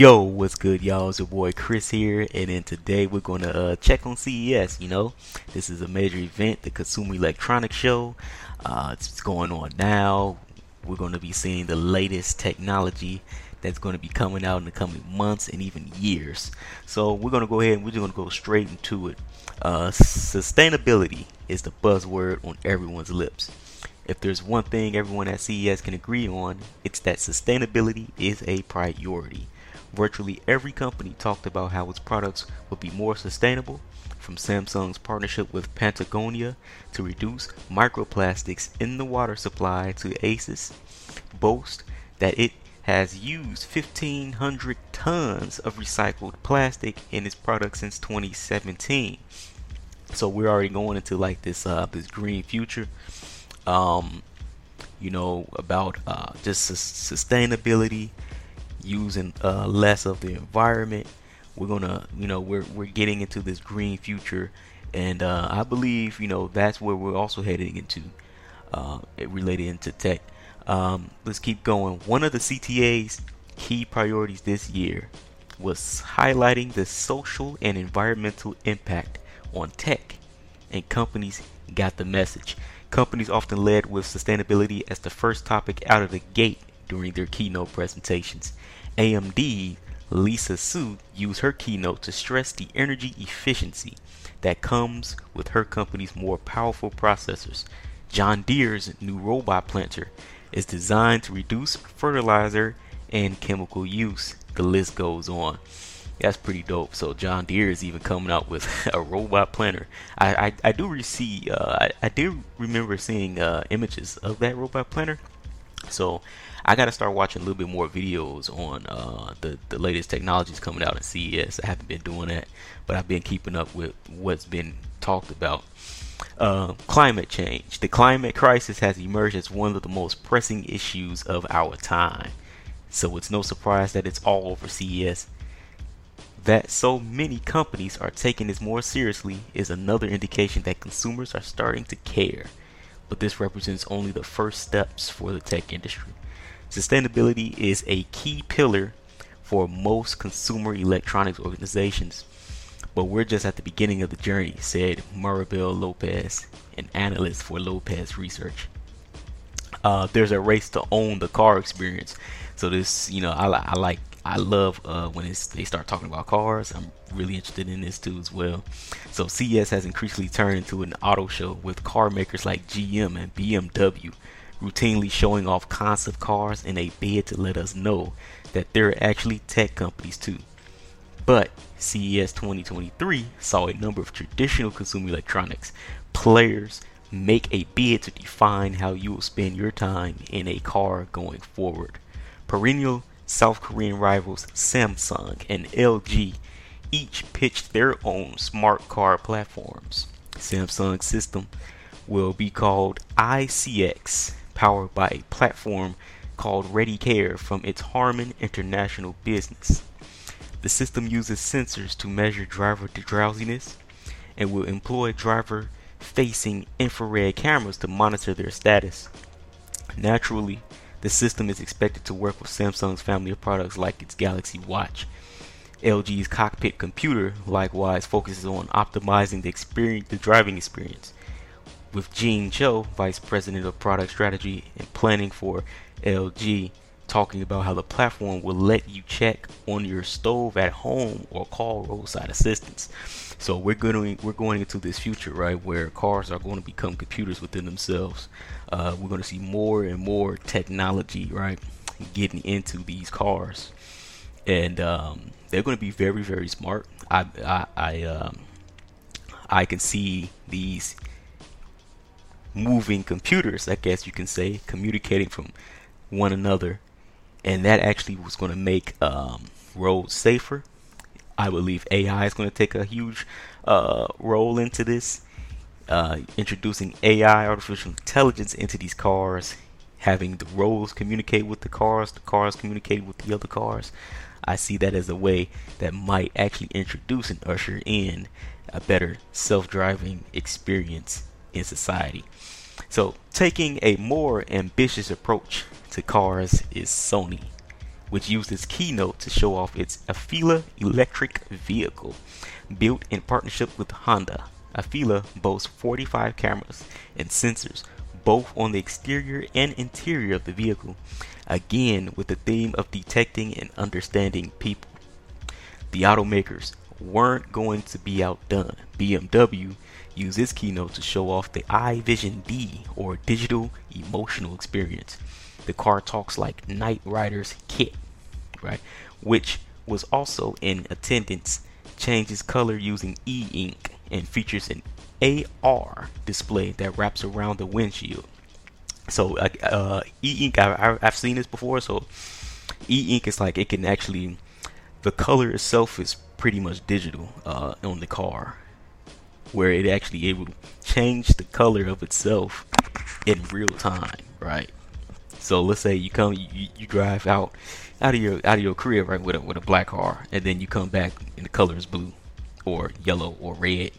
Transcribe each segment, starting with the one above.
Yo, what's good, y'all? It's your boy Chris here, and then today we're gonna uh, check on CES. You know, this is a major event, the Consumer Electronics Show. Uh, it's going on now. We're gonna be seeing the latest technology that's going to be coming out in the coming months and even years. So we're going to go ahead and we're just going to go straight into it. Uh, sustainability is the buzzword on everyone's lips. If there's one thing everyone at CES can agree on, it's that sustainability is a priority. Virtually every company talked about how its products would be more sustainable, from Samsung's partnership with Patagonia to reduce microplastics in the water supply to Asus boast that it has used 1500 tons of recycled plastic in its products since 2017 so we're already going into like this uh this green future um you know about uh just su- sustainability using uh less of the environment we're gonna you know we're we're getting into this green future and uh i believe you know that's where we're also heading into uh related into tech um, let's keep going. One of the CTA's key priorities this year was highlighting the social and environmental impact on tech, and companies got the message. Companies often led with sustainability as the first topic out of the gate during their keynote presentations. AMD Lisa Su used her keynote to stress the energy efficiency that comes with her company's more powerful processors. John Deere's new robot planter is designed to reduce fertilizer and chemical use. The list goes on. That's pretty dope. So John Deere is even coming out with a robot planter. I I, I do see uh, I, I do remember seeing uh, images of that robot planter. So I got to start watching a little bit more videos on uh, the the latest technologies coming out at CES. I haven't been doing that, but I've been keeping up with what's been talked about. Uh, climate change. The climate crisis has emerged as one of the most pressing issues of our time. So it's no surprise that it's all over CES. That so many companies are taking this more seriously is another indication that consumers are starting to care. But this represents only the first steps for the tech industry. Sustainability is a key pillar for most consumer electronics organizations. But we're just at the beginning of the journey, said Maribel Lopez, an analyst for Lopez Research. Uh, there's a race to own the car experience. So this, you know, I, I like, I love uh, when they start talking about cars. I'm really interested in this too as well. So CES has increasingly turned into an auto show with car makers like GM and BMW routinely showing off concept cars in a bid to let us know that they're actually tech companies too. But CES 2023 saw a number of traditional consumer electronics players make a bid to define how you will spend your time in a car going forward. Perennial South Korean rivals Samsung and LG each pitched their own smart car platforms. Samsung's system will be called ICX, powered by a platform called ReadyCare from its Harman International business. The system uses sensors to measure driver drowsiness and will employ driver facing infrared cameras to monitor their status. Naturally, the system is expected to work with Samsung's family of products like its Galaxy Watch. LG's cockpit computer likewise focuses on optimizing the experience, the driving experience. With Gene Cho, Vice President of Product Strategy and Planning for LG, talking about how the platform will let you check on your stove at home or call roadside assistance. So we're going we're going into this future, right, where cars are going to become computers within themselves. Uh, we're going to see more and more technology, right, getting into these cars, and um, they're going to be very very smart. I I I, um, I can see these moving computers, I guess you can say, communicating from one another and that actually was going to make um, roads safer. I believe AI is going to take a huge uh, role into this, uh, introducing AI, artificial intelligence, into these cars, having the roads communicate with the cars, the cars communicate with the other cars. I see that as a way that might actually introduce and usher in a better self-driving experience in society. So, taking a more ambitious approach to cars is Sony. Which used its keynote to show off its Afeela electric vehicle. Built in partnership with Honda, Afeela boasts 45 cameras and sensors, both on the exterior and interior of the vehicle, again with the theme of detecting and understanding people. The automakers weren't going to be outdone. BMW used its keynote to show off the i Vision Dee, or Digital Emotional Experience. The car talks like Knight Rider's KITT, right? Which was also in attendance, changes color using e ink and features an AR display that wraps around the windshield. So uh, e-ink, I, have seen this before. So e-ink is like it can actually, the color itself is pretty much digital uh, on the car, where it actually able to change the color of itself in real time, right? So let's say you come, you, you drive out out of your out of your crib right with a with a black car, and then you come back and the color is blue, or yellow, or red,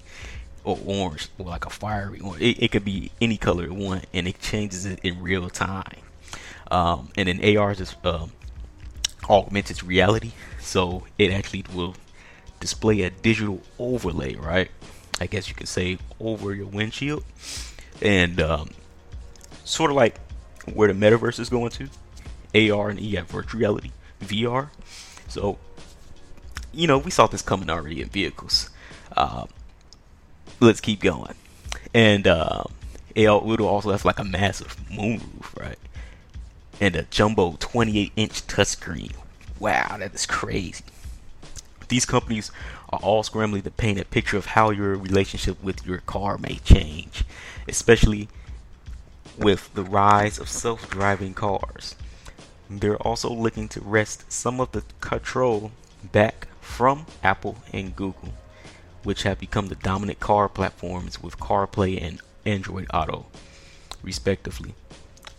or orange, or like a fiery. It, it could be any color it want, and it changes it in real time. Um, and then AR just um, augmented reality, so it actually will display a digital overlay, right? I guess you could say over your windshield, and um, sort of like where the metaverse is going to. AR and E have virtual reality, VR. So, you know, we saw this coming already in vehicles. Uh, let's keep going. And uh, it would also has like a massive moonroof, right? And a jumbo 28 inch touchscreen. Wow, that is crazy. These companies are all scrambling to paint a picture of how your relationship with your car may change, especially with the rise of self driving cars. They're also looking to wrest some of the control back from Apple and Google which have become the dominant car platforms with CarPlay and Android Auto, respectively.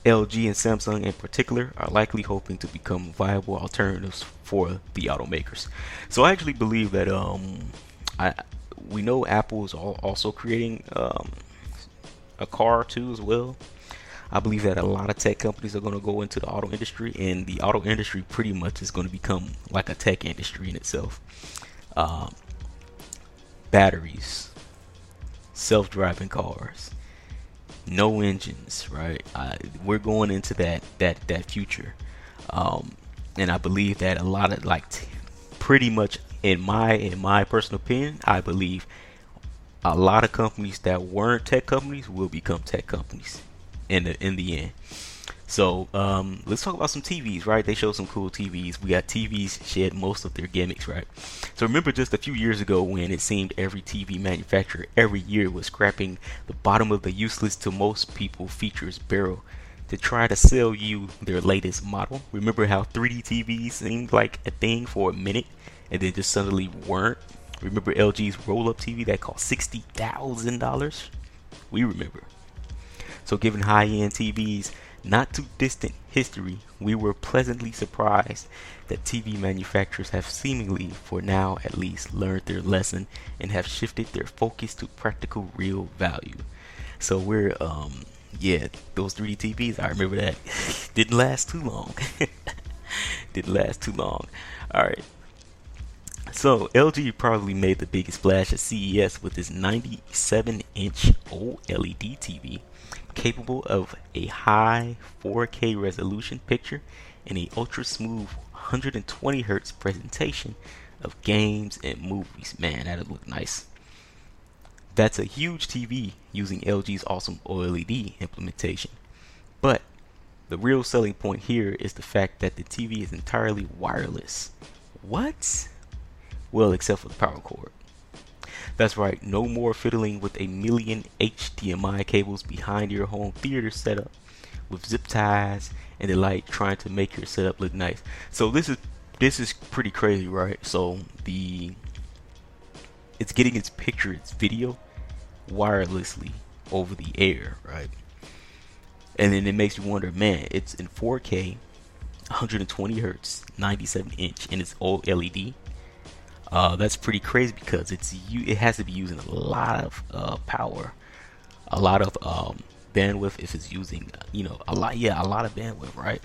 LG and Samsung in particular are likely hoping to become viable alternatives for the automakers. So I actually believe that um, I we know Apple is also creating um, a car too as well. I believe that a lot of tech companies are going to go into the auto industry, and the auto industry pretty much is going to become like a tech industry in itself. Um, batteries, self-driving cars, no engines, right? we're going into that that that future, um, and I believe that a lot of like t- pretty much in my in my personal opinion, I believe a lot of companies that weren't tech companies will become tech companies in the in the end. So um, let's talk about some TVs, right? They show some cool TVs. We got TVs shed most of their gimmicks, right? So remember just a few years ago when it seemed every TV manufacturer every year was scrapping the bottom of the useless to most people features barrel to try to sell you their latest model. Remember how 3D TVs seemed like a thing for a minute and then just suddenly weren't? Remember LG's roll-up TV that cost sixty thousand dollars? We remember. So given high-end TVs not too distant history, we were pleasantly surprised that TV manufacturers have seemingly, for now at least, learned their lesson and have shifted their focus to practical real value. So we're, um, yeah, those 3D TVs, I remember that. Didn't last too long. Didn't last too long. Alright. So LG probably made the biggest splash at CES with its 97 inch OLED TV capable of a high 4K resolution picture and a ultra smooth 120 Hz presentation of games and movies. Man, that'd look nice. That's a huge TV using LG's awesome OLED implementation. But the real selling point here is the fact that the TV is entirely wireless. What? Well, except for the power cord. That's right, no more fiddling with a million HDMI cables behind your home theater setup with zip ties and the like trying to make your setup look nice. So this is this is pretty crazy, right? So the it's getting its picture, its video wirelessly over the air, right? And then it makes you wonder, man, it's in 4K, 120 hertz, 97 inch, and it's all LED. Uh, that's pretty crazy because it's it has to be using a lot of uh, power, a lot of um, bandwidth if it's using you know a lot yeah a lot of bandwidth right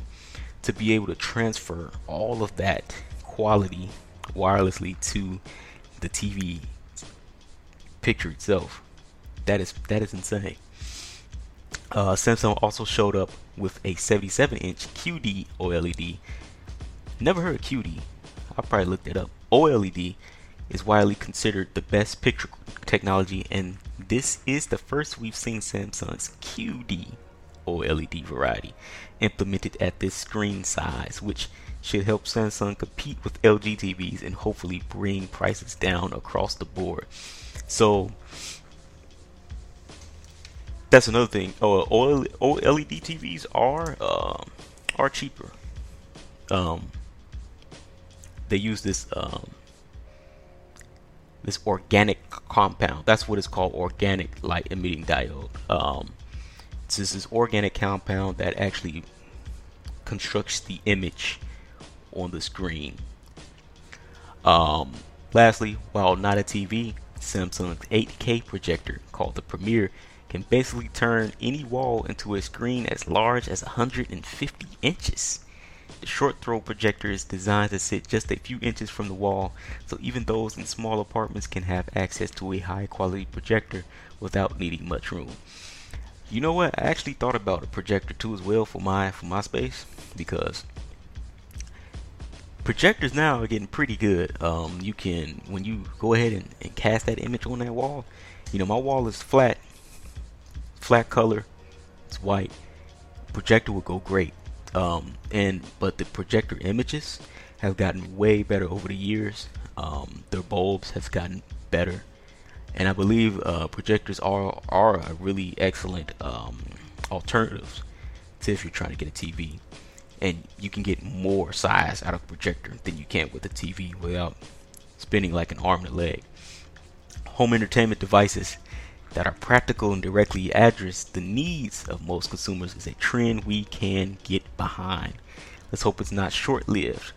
to be able to transfer all of that quality wirelessly to the TV picture itself. That is that is insane. Uh, Samsung also showed up with a 77-inch QD OLED. Never heard of QD. I probably looked it up. OLED is widely considered the best picture technology, and this is the first we've seen Samsung's QD OLED variety implemented at this screen size, which should help Samsung compete with LG TVs and hopefully bring prices down across the board. So that's another thing. Oh, OLED TVs are um, are cheaper. Um, they use this um, this organic compound. That's what it's called, organic light emitting diode. Um, this is this organic compound that actually constructs the image on the screen. Um, lastly, while not a TV, Samsung's 8K projector called the Premiere can basically turn any wall into a screen as large as 150 inches. The short throw projector is designed to sit just a few inches from the wall, so even those in small apartments can have access to a high quality projector without needing much room. You know what? I actually thought about a projector too as well for my for my space because projectors now are getting pretty good. Um, you can when you go ahead and, and cast that image on that wall. You know, my wall is flat, flat color, it's white. Projector would go great. Um, and but the projector images have gotten way better over the years. Um, their bulbs have gotten better, and I believe uh, projectors are are a really excellent um, alternative to if you're trying to get a TV and you can get more size out of a projector than you can with a TV without spending like an arm and a leg. Home entertainment devices that are practical and directly address the needs of most consumers is a trend we can get behind. Let's hope it's not short lived.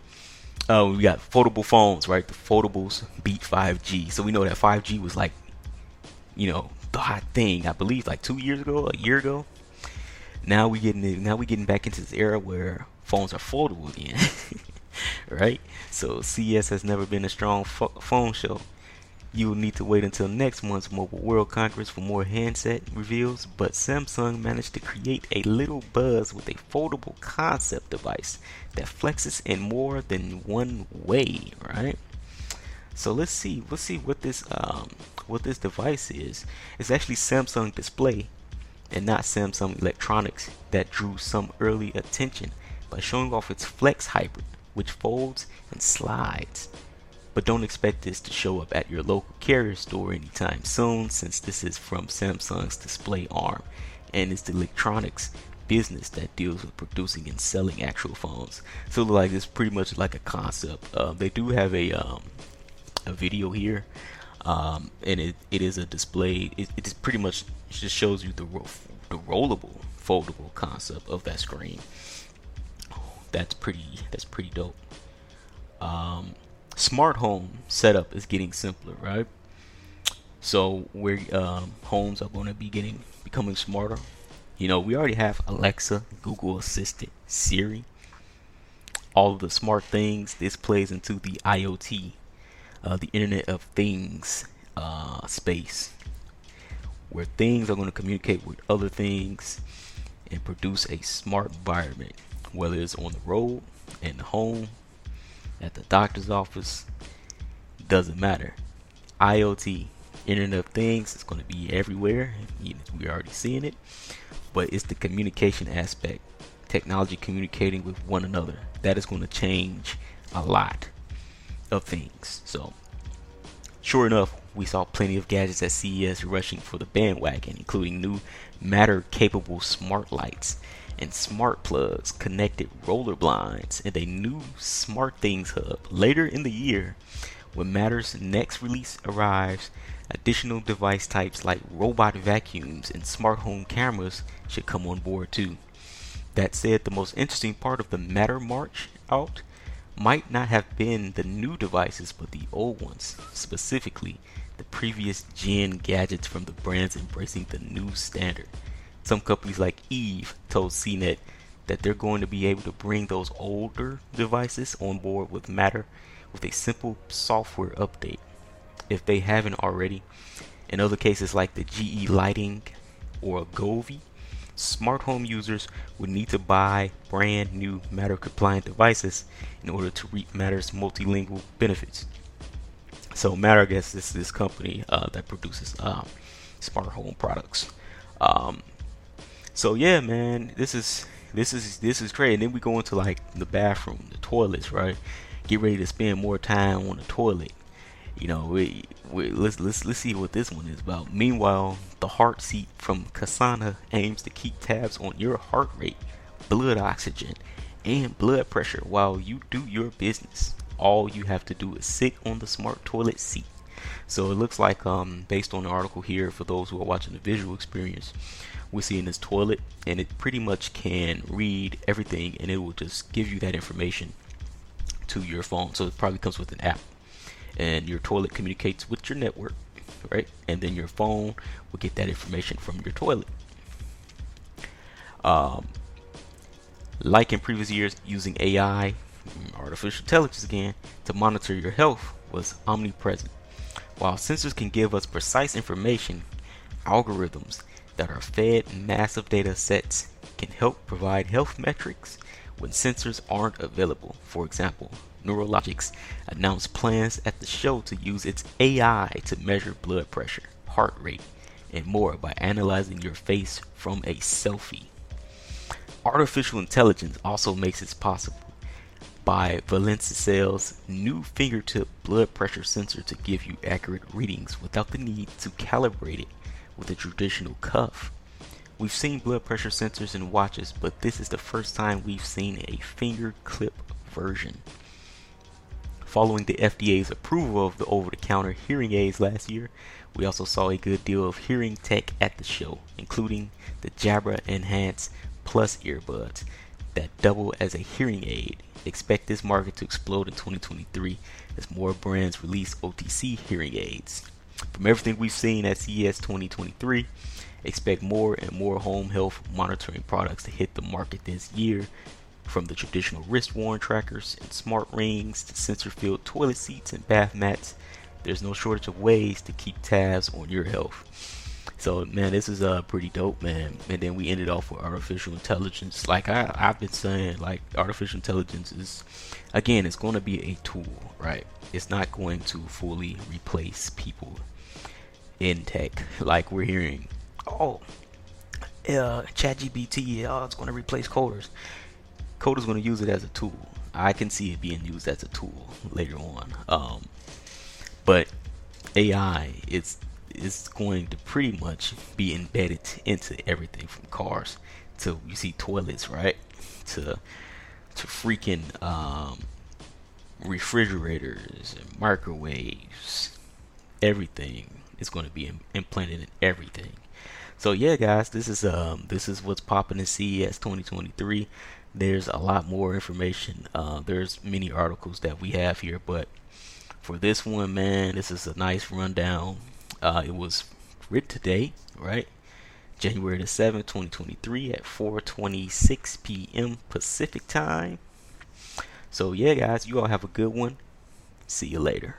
Uh, we got foldable phones, right? The foldables beat 5G. So we know that 5G was like, you know, the hot thing. I believe like two years ago, a year ago. Now we're getting now we're getting back into this era where phones are foldable again, right? So CES has never been a strong fo- phone show. You will need to wait until next month's Mobile World Congress for more handset reveals, but Samsung managed to create a little buzz with a foldable concept device that flexes in more than one way, right? So let's see, let's see what this um, what this device is. It's actually Samsung display and not Samsung Electronics that drew some early attention by showing off its Flex Hybrid, which folds and slides. But don't expect this to show up at your local carrier store anytime soon since this is from Samsung's display arm and it's the electronics business that deals with producing and selling actual phones. So like it's pretty much like a concept. Uh, they do have a um, a video here, um, and it, it is a display. It, it pretty much just shows you the ro- the rollable, foldable concept of that screen that's pretty that's pretty dope. Um, smart home setup is getting simpler, right? So where um, homes are going to be getting becoming smarter. You know, we already have Alexa, Google Assistant, Siri, all of the smart things. This plays into the IoT, uh, the Internet of Things uh, space, where things are going to communicate with other things and produce a smart environment whether it's on the road, in the home, at the doctor's office, doesn't matter. IoT, Internet of Things, is going to be everywhere. We're already seeing it, but it's the communication aspect, technology communicating with one another. That is going to change a lot of things. So, sure enough, we saw plenty of gadgets at CES rushing for the bandwagon, including new matter capable smart lights and smart plugs, connected roller blinds, and a new Smart Things hub. Later in the year, when Matter's next release arrives, additional device types like robot vacuums and smart home cameras should come on board too. That said, the most interesting part of the Matter March out might not have been the new devices, but the old ones, specifically the previous gen gadgets from the brands embracing the new standard. Some companies like Eve told CNET that they're going to be able to bring those older devices on board with Matter with a simple software update if they haven't already. In other cases like the GE Lighting or Govee, smart home users would need to buy brand new Matter compliant devices in order to reap Matter's multilingual benefits. So Matter, I guess, is this company uh, that produces um, smart home products. Um, so yeah, man, this is this is this is great. And then we go into like the bathroom, the toilets, right? Get ready to spend more time on the toilet. You know, we, we, let's let's let's see what this one is about. Meanwhile, the heart seat from Casana aims to keep tabs on your heart rate, blood oxygen, and blood pressure while you do your business. All you have to do is sit on the smart toilet seat. So it looks like, um, based on the article here, for those who are watching the visual experience, we see in this toilet, and it pretty much can read everything, and it will just give you that information to your phone. So it probably comes with an app, and your toilet communicates with your network, right? And then your phone will get that information from your toilet. Um, like in previous years, using AI, artificial intelligence again, to monitor your health was omnipresent. While sensors can give us precise information, algorithms that are fed massive data sets can help provide health metrics when sensors aren't available. For example, NuraLogix announced plans at the show to use its AI to measure blood pressure, heart rate, and more by analyzing your face from a selfie. Artificial intelligence also makes it possible by Valencell's new fingertip blood pressure sensor to give you accurate readings without the need to calibrate it with a traditional cuff. We've seen blood pressure sensors in watches, but this is the first time we've seen a finger clip version. Following the FDA's approval of the over the counter hearing aids last year, we also saw a good deal of hearing tech at the show, including the Jabra Enhance Plus earbuds that double as a hearing aid. Expect this market to explode in 2023 as more brands release OTC hearing aids. From everything we've seen at CES 2023, expect more and more home health monitoring products to hit the market this year. From the traditional wrist worn trackers and smart rings to sensor filled toilet seats and bath mats, there's no shortage of ways to keep tabs on your health. So man, this is uh pretty dope, man. And then we ended off with artificial intelligence. Like I I've been saying, like artificial intelligence is again, it's going to be a tool, right? It's not going to fully replace people in tech like we're hearing. Oh, uh, ChatGPT, oh, it's going to replace coders. Coders going to use it as a tool. I can see it being used as a tool later on. Um, but AI, it's is going to pretty much be embedded into everything from cars to you see toilets, right? To to freaking um, refrigerators and microwaves, everything is going to be implanted in everything. So yeah, guys, this is um this is what's popping in CES 2023. There's a lot more information. Uh, there's many articles that we have here, but for this one, man, this is a nice rundown uh, it was written today, right? January the 7th, 2023 at 4:26 p.m. Pacific time. So yeah, guys, you all have a good one. See you later.